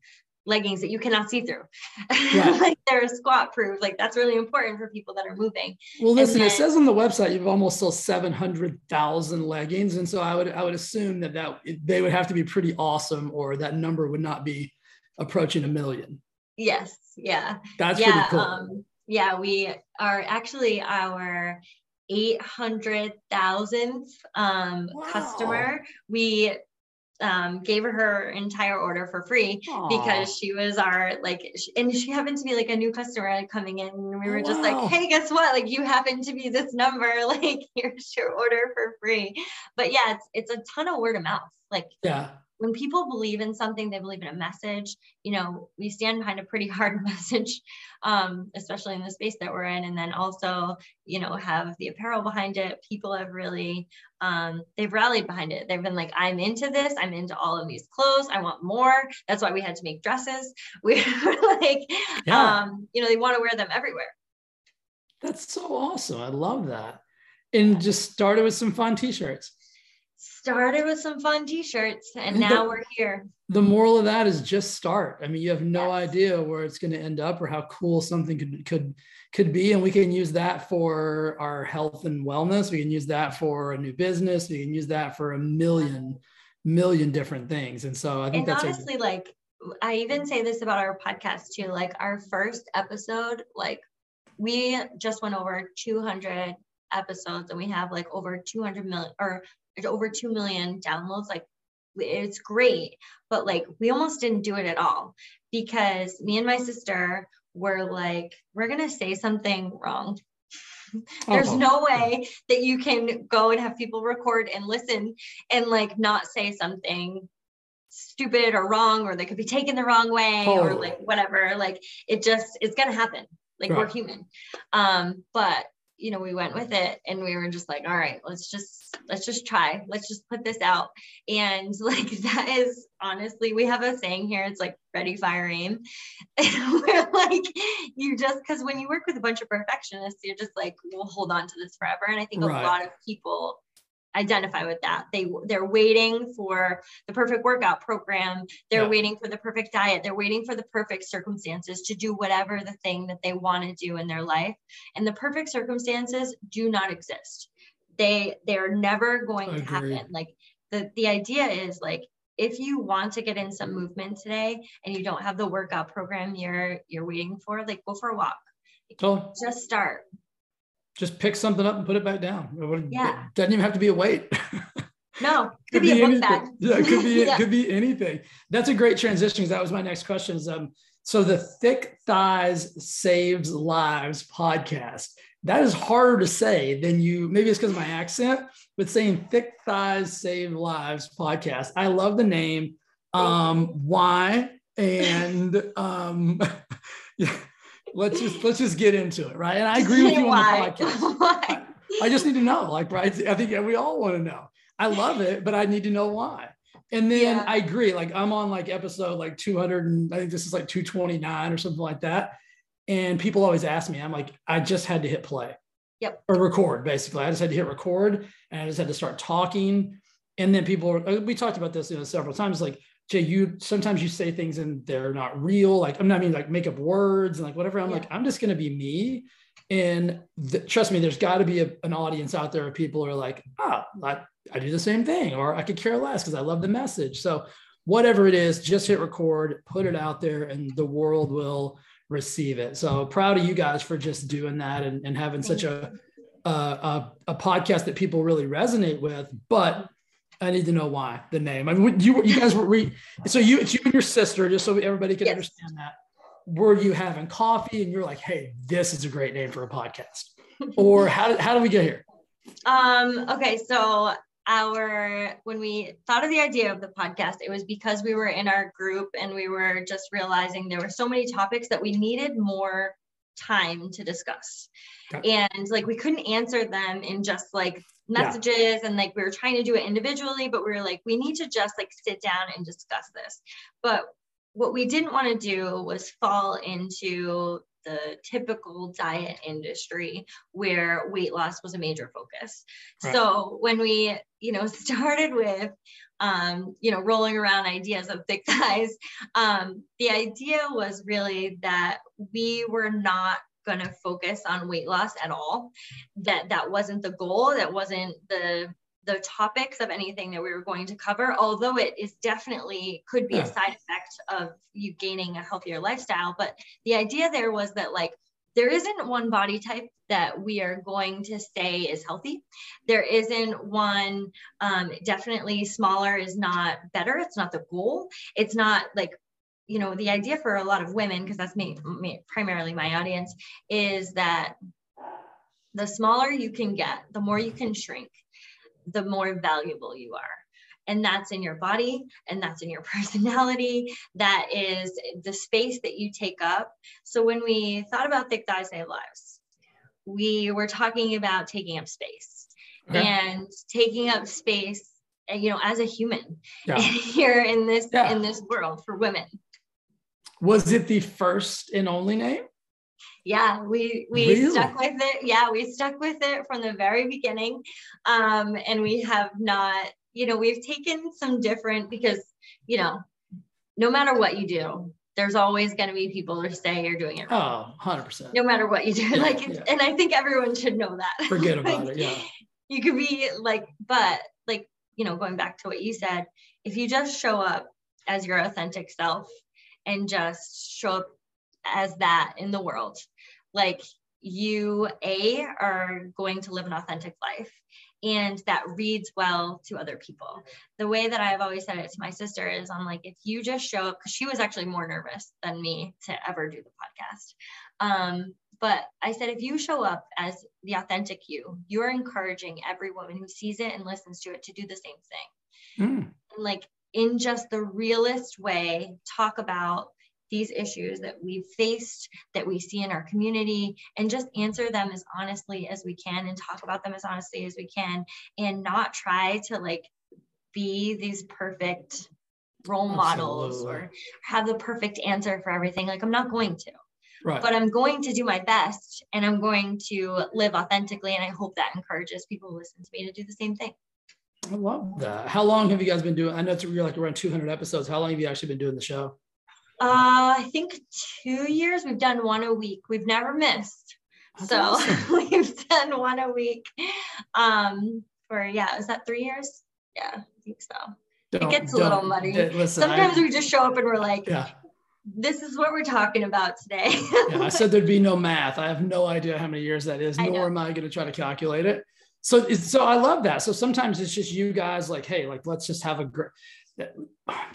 Speaker 2: leggings that you cannot see through. Yeah. like they're squat proof. Like that's really important for people that are moving.
Speaker 1: Well, listen, then, it says on the website you've almost sold 700,000 leggings. And so I would, I would assume that, that they would have to be pretty awesome or that number would not be approaching a million.
Speaker 2: Yes. Yeah.
Speaker 1: That's
Speaker 2: yeah,
Speaker 1: pretty cool.
Speaker 2: Um, yeah. We are actually our 800,000th um, wow. customer. We um, gave her her entire order for free Aww. because she was our like, and she happened to be like a new customer coming in. And we were just like, hey, guess what? Like, you happen to be this number. Like, here's your order for free. But yeah, it's it's a ton of word of mouth. Like,
Speaker 1: yeah,
Speaker 2: when people believe in something, they believe in a message. You know, we stand behind a pretty hard message, um, especially in the space that we're in. And then also, you know, have the apparel behind it. People have really, um, they've rallied behind it. They've been like, I'm into this. I'm into all of these clothes. I want more. That's why we had to make dresses. We were like, yeah. um, you know, they want to wear them everywhere.
Speaker 1: That's so awesome. I love that. And just started with some fun t-shirts
Speaker 2: started with some fun t-shirts and, and now the, we're here.
Speaker 1: The moral of that is just start. I mean you have no yes. idea where it's going to end up or how cool something could could could be and we can use that for our health and wellness. We can use that for a new business. We can use that for a million million different things. And so i think
Speaker 2: and
Speaker 1: that's
Speaker 2: honestly a, like i even say this about our podcast too like our first episode like we just went over 200 episodes and we have like over 200 million or over 2 million downloads like it's great but like we almost didn't do it at all because me and my sister were like we're going to say something wrong There's oh. no way that you can go and have people record and listen and like not say something stupid or wrong or they could be taken the wrong way or like whatever like it just it's gonna happen like right. we're human um but you know we went with it and we were just like all right let's just let's just try. Let's just put this out. And like that is honestly we have a saying here it's like ready fire aim. And we're like you just because when you work with a bunch of perfectionists you're just like we'll hold on to this forever. And i think right. a lot of people identify with that. They they're waiting for the perfect workout program. They're yeah. waiting for the perfect diet. They're waiting for the perfect circumstances to do whatever the thing that they want to do in their life. And the perfect circumstances do not exist. They they're never going to happen. Like the the idea is like if you want to get in some movement today and you don't have the workout program you're you're waiting for, like go for a walk. Oh. Just start
Speaker 1: just pick something up and put it back down. Yeah. It doesn't even have to be a weight.
Speaker 2: No, could, could be, be, a book
Speaker 1: bag. Yeah, it could be yeah. it could be anything. That's a great transition because that was my next question. Is um so the Thick Thighs Saves Lives podcast. That is harder to say than you. Maybe it's because of my accent, but saying Thick Thighs Save Lives podcast. I love the name. Um, why? And um, yeah let's just let's just get into it, right? And I agree with you Why? on the podcast. I, I just need to know, like, right? I think we all want to know. I love it, but I need to know why. And then yeah. I agree. Like I'm on like episode like 200 and I think this is like 229 or something like that. And people always ask me, I'm like, I just had to hit play.
Speaker 2: Yep.
Speaker 1: Or record, basically. I just had to hit record and I just had to start talking. And then people were, we talked about this you know, several times. Like, Jay, you sometimes you say things and they're not real. Like I'm not I mean like make up words and like whatever. I'm yeah. like I'm just gonna be me. And the, trust me, there's got to be a, an audience out there of people who are like, oh, I, I do the same thing, or I could care less because I love the message. So whatever it is, just hit record, put it out there, and the world will receive it. So proud of you guys for just doing that and, and having such a, a, a, a podcast that people really resonate with. But I need to know why the name. I mean, you you guys were re, so you it's you and your sister, just so everybody can yes. understand that. Were you having coffee and you're like, hey, this is a great name for a podcast, or how did how did we get here?
Speaker 2: Um. Okay. So our when we thought of the idea of the podcast, it was because we were in our group and we were just realizing there were so many topics that we needed more time to discuss. Okay. And like we couldn't answer them in just like messages yeah. and like we were trying to do it individually, but we were like, we need to just like sit down and discuss this. But what we didn't want to do was fall into the typical diet industry where weight loss was a major focus. Right. So when we, you know, started with um, you know, rolling around ideas of thick thighs, um, the idea was really that we were not going to focus on weight loss at all that that wasn't the goal that wasn't the the topics of anything that we were going to cover although it is definitely could be yeah. a side effect of you gaining a healthier lifestyle but the idea there was that like there isn't one body type that we are going to say is healthy. There isn't one, um, definitely smaller is not better. It's not the goal. It's not like you know the idea for a lot of women because that's me, me primarily my audience is that the smaller you can get the more you can shrink the more valuable you are and that's in your body and that's in your personality that is the space that you take up so when we thought about thick thighs save lives we were talking about taking up space okay. and taking up space you know as a human yeah. here in this yeah. in this world for women
Speaker 1: was it the first and only name?
Speaker 2: Yeah, we we really? stuck with it. Yeah, we stuck with it from the very beginning. Um, and we have not, you know, we've taken some different because, you know, no matter what you do, there's always going to be people who say you're doing it
Speaker 1: wrong. Oh, 100%.
Speaker 2: No matter what you do. Yeah, like, yeah. and I think everyone should know that.
Speaker 1: Forget about like, it. Yeah.
Speaker 2: You could be like, but like, you know, going back to what you said, if you just show up as your authentic self and just show up as that in the world. Like you, A, are going to live an authentic life and that reads well to other people. The way that I've always said it to my sister is I'm like, if you just show up, because she was actually more nervous than me to ever do the podcast. Um, but I said, if you show up as the authentic you, you're encouraging every woman who sees it and listens to it to do the same thing. Mm. And like in just the realest way, talk about these issues that we've faced, that we see in our community, and just answer them as honestly as we can and talk about them as honestly as we can, and not try to like be these perfect role models Absolutely. or have the perfect answer for everything. Like, I'm not going to. Right. But I'm going to do my best and I'm going to live authentically. And I hope that encourages people who listen to me to do the same thing.
Speaker 1: I love that. How long have you guys been doing? I know it's you're like around 200 episodes. How long have you actually been doing the show?
Speaker 2: Uh, I think two years. We've done one a week. We've never missed. That's so awesome. we've done one a week. Um, for yeah, is that three years? Yeah, I think so. Don't, it gets a little muddy. Listen, Sometimes I, we just show up and we're like, yeah. this is what we're talking about today.
Speaker 1: yeah, I said there'd be no math. I have no idea how many years that is, nor am I going to try to calculate it. So, so I love that. So sometimes it's just you guys like, hey, like let's just have a great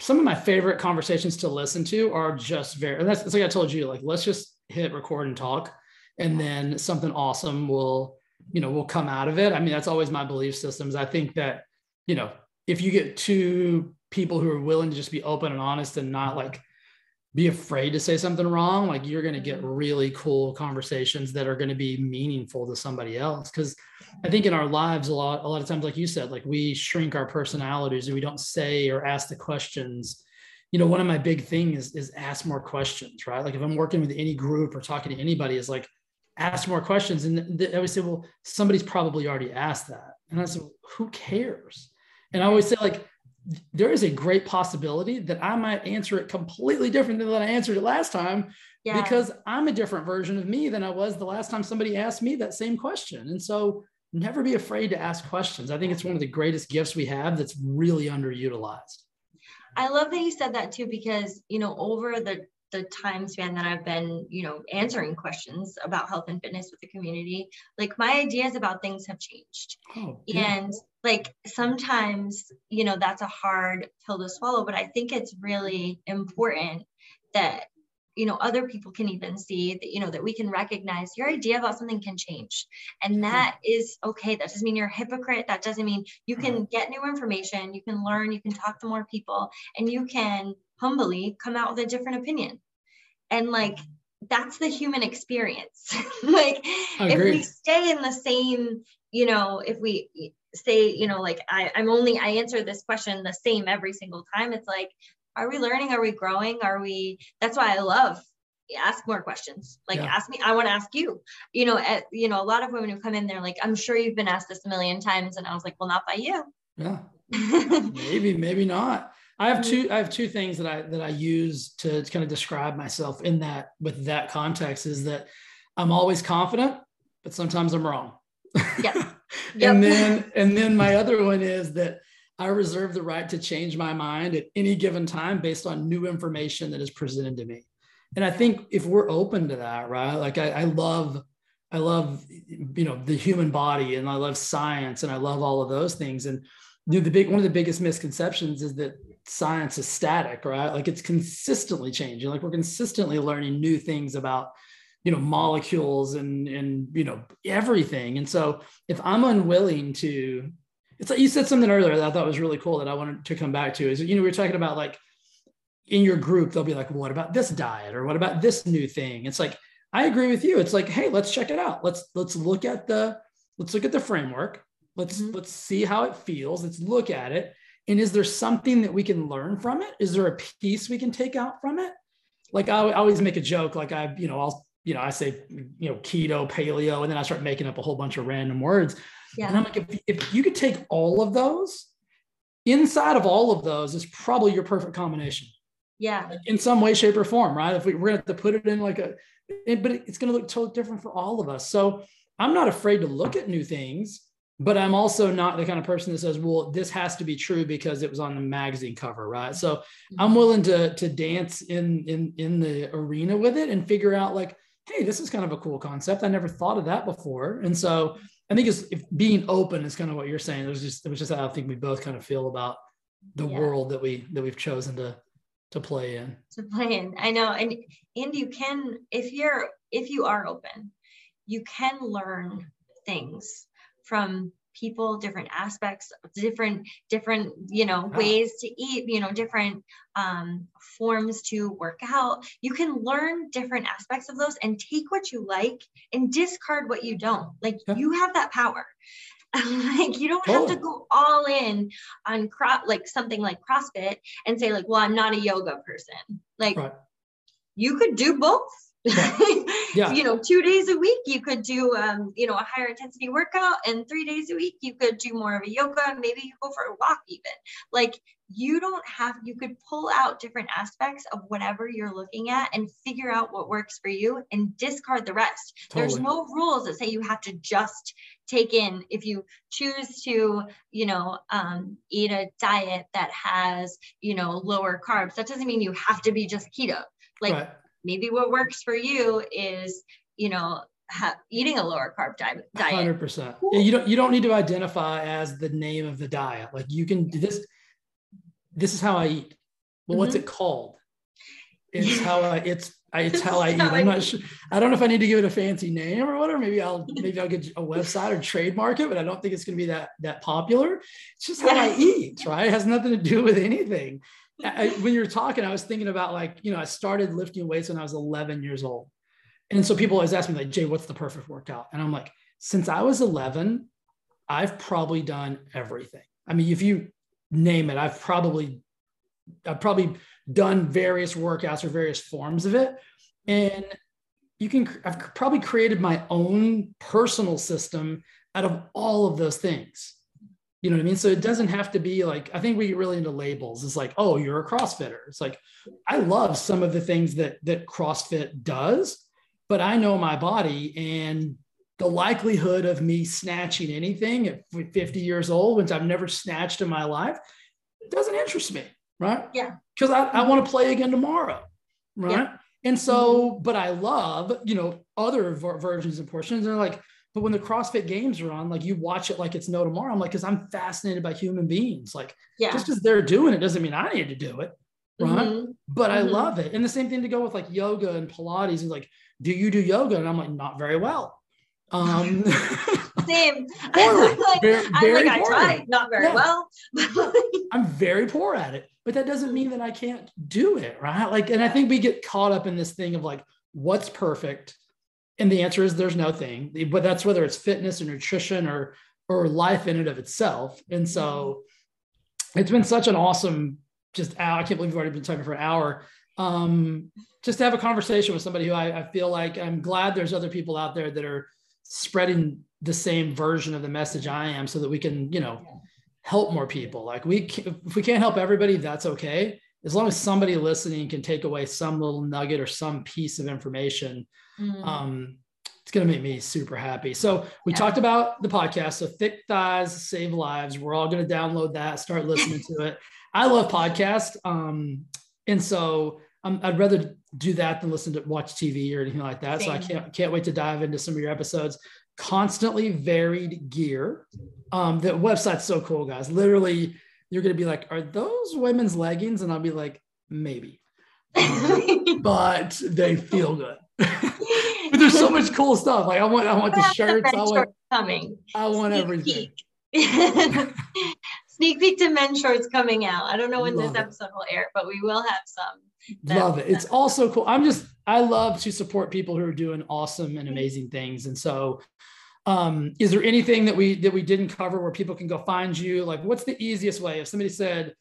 Speaker 1: some of my favorite conversations to listen to are just very and that's, that's like i told you like let's just hit record and talk and then something awesome will you know will come out of it. I mean that's always my belief systems. I think that you know if you get two people who are willing to just be open and honest and not like be afraid to say something wrong like you're going to get mm-hmm. really cool conversations that are going to be meaningful to somebody else. Because i think in our lives a lot a lot of times like you said like we shrink our personalities and we don't say or ask the questions. You know one of my big things is, is ask more questions right? Like if i'm working with any group or talking to anybody is like ask more questions. And i always say well somebody's probably already asked that. And i said who cares? And i always say like there is a great possibility that I might answer it completely different than I answered it last time yeah. because I'm a different version of me than I was the last time somebody asked me that same question. And so never be afraid to ask questions. I think it's one of the greatest gifts we have that's really underutilized.
Speaker 2: I love that you said that too, because, you know, over the the time span that I've been, you know, answering questions about health and fitness with the community, like my ideas about things have changed. Oh, yeah. And like sometimes, you know, that's a hard pill to swallow, but I think it's really important that you know other people can even see that you know that we can recognize your idea about something can change. And that is okay. That doesn't mean you're a hypocrite. That doesn't mean you can mm-hmm. get new information. You can learn. You can talk to more people. And you can humbly come out with a different opinion. And like that's the human experience. Like if we stay in the same you know if we say you know like I, i'm only i answer this question the same every single time. It's like are we learning? Are we growing? Are we that's why i love ask more questions. Like yeah. ask me i want to ask you. You know at, you know a lot of women who come in they're like i'm sure you've been asked this a million times. And i was like well not by you.
Speaker 1: Yeah. Maybe maybe not. I have mm-hmm. two. I have two things that I that I use to kind of describe myself in that with that context is that I'm always confident, but sometimes I'm wrong. Yeah. Yep. and then and then my other one is that I reserve the right to change my mind at any given time based on new information that is presented to me. And I think if we're open to that, right? Like I, I love, I love, you know, the human body and I love science and I love all of those things. And you know, the big one of the biggest misconceptions is that science is static, right? Like it's consistently changing. Like we're consistently learning new things about, you know, molecules and and you know everything. And so if I'm unwilling to, it's like you said something earlier that I thought was really cool that I wanted to come back to is you know we are talking about like in your group they'll be like, well, what about this diet or what about this new thing? It's like I agree with you. It's like, hey, let's check it out. Let's let's look at the let's look at the framework. Let's mm-hmm. let's see how it feels. Let's look at it and is there something that we can learn from it? Is there a piece we can take out from it? Like I, always make a joke, like I, you know, I'll, you know, I say, you know, keto, paleo, and then I start making up a whole bunch of random words. Yeah. And I'm like, if, if you could take all of those, inside of all of those is probably your perfect combination.
Speaker 2: Yeah.
Speaker 1: In some way, shape, or form, right? If we, we're going to put it in like a, but it's going to look totally different for all of us. So I'm not afraid to look at new things but I'm also not the kind of person that says, well, this has to be true because it was on the magazine cover, right? So I'm mm-hmm. willing to to dance in in in the arena with it and figure out like, hey, this is kind of a cool concept. I never thought of that before. And so I think it's if being open is kind of what you're saying. It was just it was just how I think we both kind of feel about the yeah. world that we that we've chosen to to play in.
Speaker 2: To play in. I know. And and you can if you're if you are open, you can learn things from people different aspects different different you know ways to eat you know different um, forms to work out you can learn different aspects of those and take what you like and discard what you don't like yeah. you have that power like you don't totally. have to go all in on cro- like something like CrossFit and say like, well, I'm not a yoga person. Like right. you could do both. Yeah. yeah. you know, two days a week you could do um, you know, a higher intensity workout and three days a week you could do more of a yoga. Maybe you go for a walk even. Like you don't have you could pull out different aspects of whatever you're looking at and figure out what works for you and discard the rest totally. there's no rules that say you have to just take in if you choose to you know um, eat a diet that has you know lower carbs that doesn't mean you have to be just keto like right. Maybe what works for you is you know ha- eating a lower carb diet.
Speaker 1: Hundred percent. Yeah, you don't you don't need to identify as the name of the diet. Like you can this this is how I eat. Well, mm-hmm. what's it called? It's how I it's I, it's how I eat. I'm not sure. I don't know if I need to give it a fancy name or whatever. Maybe I'll maybe I'll get a website or trademark it, but I don't think it's going to be that that popular. It's just how I eat, right? It has nothing to do with anything. I, when you're talking, I was thinking about like you know I started lifting weights when I was 11 years old, and so people always ask me like Jay, what's the perfect workout? And I'm like, since I was 11, I've probably done everything. I mean, if you name it. I've probably I've probably done various workouts or various forms of it. And you can I've probably created my own personal system out of all of those things. You know what I mean? So it doesn't have to be like I think we get really into labels. It's like, oh, you're a CrossFitter. It's like I love some of the things that that CrossFit does, but I know my body and the likelihood of me snatching anything at 50 years old, which I've never snatched in my life, doesn't interest me, right?
Speaker 2: Yeah.
Speaker 1: Because I, I want to play again tomorrow, right? Yeah. And so, but I love, you know, other ver- versions and portions. And like, but when the CrossFit games are on, like you watch it like it's no tomorrow. I'm like, because I'm fascinated by human beings. Like, yeah. just because they're doing it doesn't mean I need to do it, right? Mm-hmm. But I mm-hmm. love it. And the same thing to go with like yoga and Pilates is like, do you do yoga? And I'm like, not very well. Um,
Speaker 2: Same. Poor, like, very, very like, I tried, not very yeah. well.
Speaker 1: I'm very poor at it, but that doesn't mean that I can't do it, right? Like, and I think we get caught up in this thing of like, what's perfect? And the answer is there's no thing, but that's whether it's fitness or nutrition or or life in and of itself. And so it's been such an awesome just hour. I can't believe we've already been talking for an hour. Um, just to have a conversation with somebody who I, I feel like I'm glad there's other people out there that are spreading the same version of the message I am so that we can, you know, help more people. Like we, if we can't help everybody, that's okay. As long as somebody listening can take away some little nugget or some piece of information, mm. um, it's going to make me super happy. So we yeah. talked about the podcast. So thick thighs save lives. We're all going to download that, start listening to it. I love podcasts. Um, and so um, I'd rather do that than listen to watch TV or anything like that. Same. So I can't can't wait to dive into some of your episodes. Constantly varied gear. Um, the website's so cool, guys. Literally, you're gonna be like, "Are those women's leggings?" And I'll be like, "Maybe," but they feel good. but there's so much cool stuff. Like I want, I want the shirts. I want
Speaker 2: coming.
Speaker 1: I want everything.
Speaker 2: Sneak peek to men's shorts coming out. I don't know when Love this episode it. will air, but we will have some
Speaker 1: love it. It's also cool. I'm just I love to support people who are doing awesome and amazing things. And so um is there anything that we that we didn't cover where people can go find you? Like what's the easiest way? If somebody said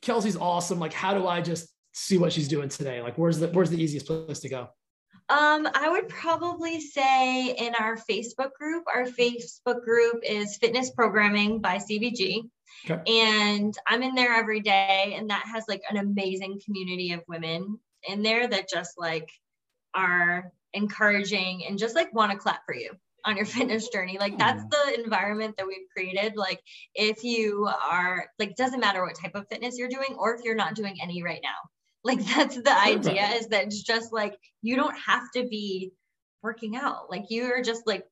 Speaker 1: Kelsey's awesome, like how do I just see what she's doing today? Like where's the where's the easiest place to go?
Speaker 2: Um, I would probably say in our Facebook group. Our Facebook group is Fitness Programming by CVG. Okay. And I'm in there every day, and that has like an amazing community of women in there that just like are encouraging and just like want to clap for you on your fitness journey. Like that's the environment that we've created. Like if you are like doesn't matter what type of fitness you're doing or if you're not doing any right now. Like that's the idea is that it's just like you don't have to be working out. Like you're just like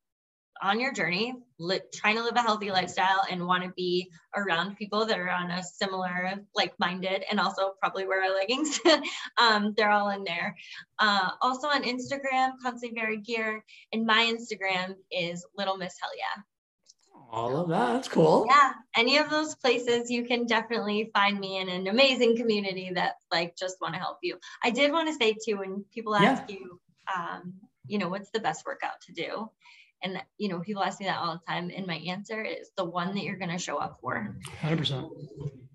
Speaker 2: on your journey, li- trying to live a healthy lifestyle and want to be around people that are on a similar, like minded, and also probably wear our leggings. um, they're all in there. Uh, also on Instagram, Constantly Varied Gear, and my Instagram is Little Miss Hell Yeah.
Speaker 1: All of that. That's cool.
Speaker 2: Yeah. Any of those places, you can definitely find me in an amazing community that like just want to help you. I did want to say too, when people ask yeah. you, um, you know, what's the best workout to do? And, you know, people ask me that all the time. And my answer is the one that you're going to show up for.
Speaker 1: 100%.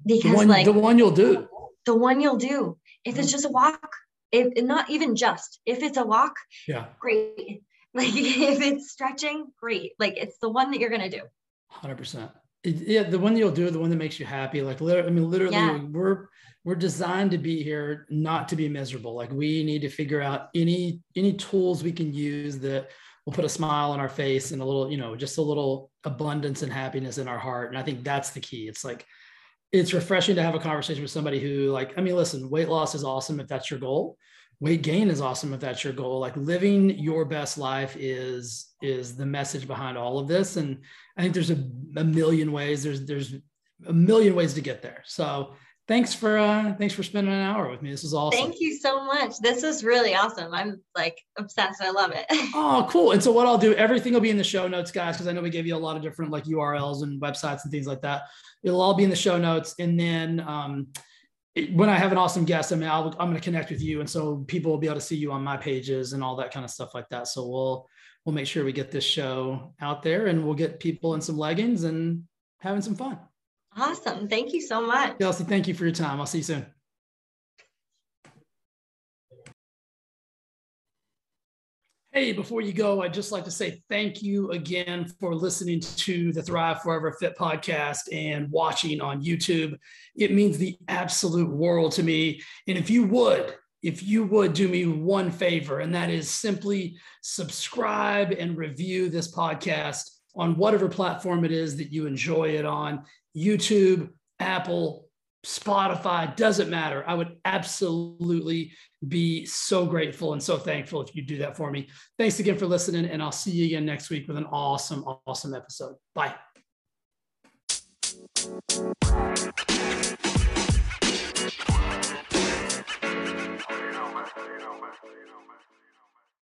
Speaker 2: Because,
Speaker 1: the one,
Speaker 2: like,
Speaker 1: the one you'll do.
Speaker 2: The one you'll do. If it's just a walk, if not even just, if it's a walk,
Speaker 1: yeah,
Speaker 2: great. Like, if it's stretching, great. Like, it's the one that you're going to do.
Speaker 1: 100%. yeah, the one you'll do, the one that makes you happy. Like, literally, I mean, literally, yeah. we're, we're designed to be here not to be miserable like we need to figure out any any tools we can use that will put a smile on our face and a little you know just a little abundance and happiness in our heart. And i think that's the key. It's like it's refreshing to have a conversation with somebody who like i mean listen weight loss is awesome if that's your goal. Weight gain is awesome if that's your goal. Like living your best life is is the message behind all of this. And i think there's a, a million ways there's there's a million ways to get there. So thanks for uh thanks for spending an hour with me. This is awesome.
Speaker 2: Thank you so much. This is really awesome. I'm like obsessed. I love it.
Speaker 1: Oh cool. And so what i'll do everything will be in the show notes guys because i know we gave you a lot of different like urls and websites and things like that. It'll all be in the show notes. And then um it, when i have an awesome guest i mean i am going to connect with you. And so people will be able to see you on my pages and all that kind of stuff like that. So we'll we'll make sure we get this show out there and we'll get people in some leggings and having some fun
Speaker 2: Awesome. Thank you so much.
Speaker 1: Kelsey, thank you for your time. I'll see you soon. Hey, before you go, I'd just like to say thank you again for listening to the Thrive Forever Fit podcast and watching on YouTube. It means the absolute world to me. And if you would, if you would do me one favor, and that is simply subscribe and review this podcast on whatever platform it is that you enjoy it on. YouTube, Apple, Spotify, doesn't matter. I would absolutely be so grateful and so thankful if you do that for me. Thanks again for listening, and I'll see you again next week with an awesome, awesome episode. Bye.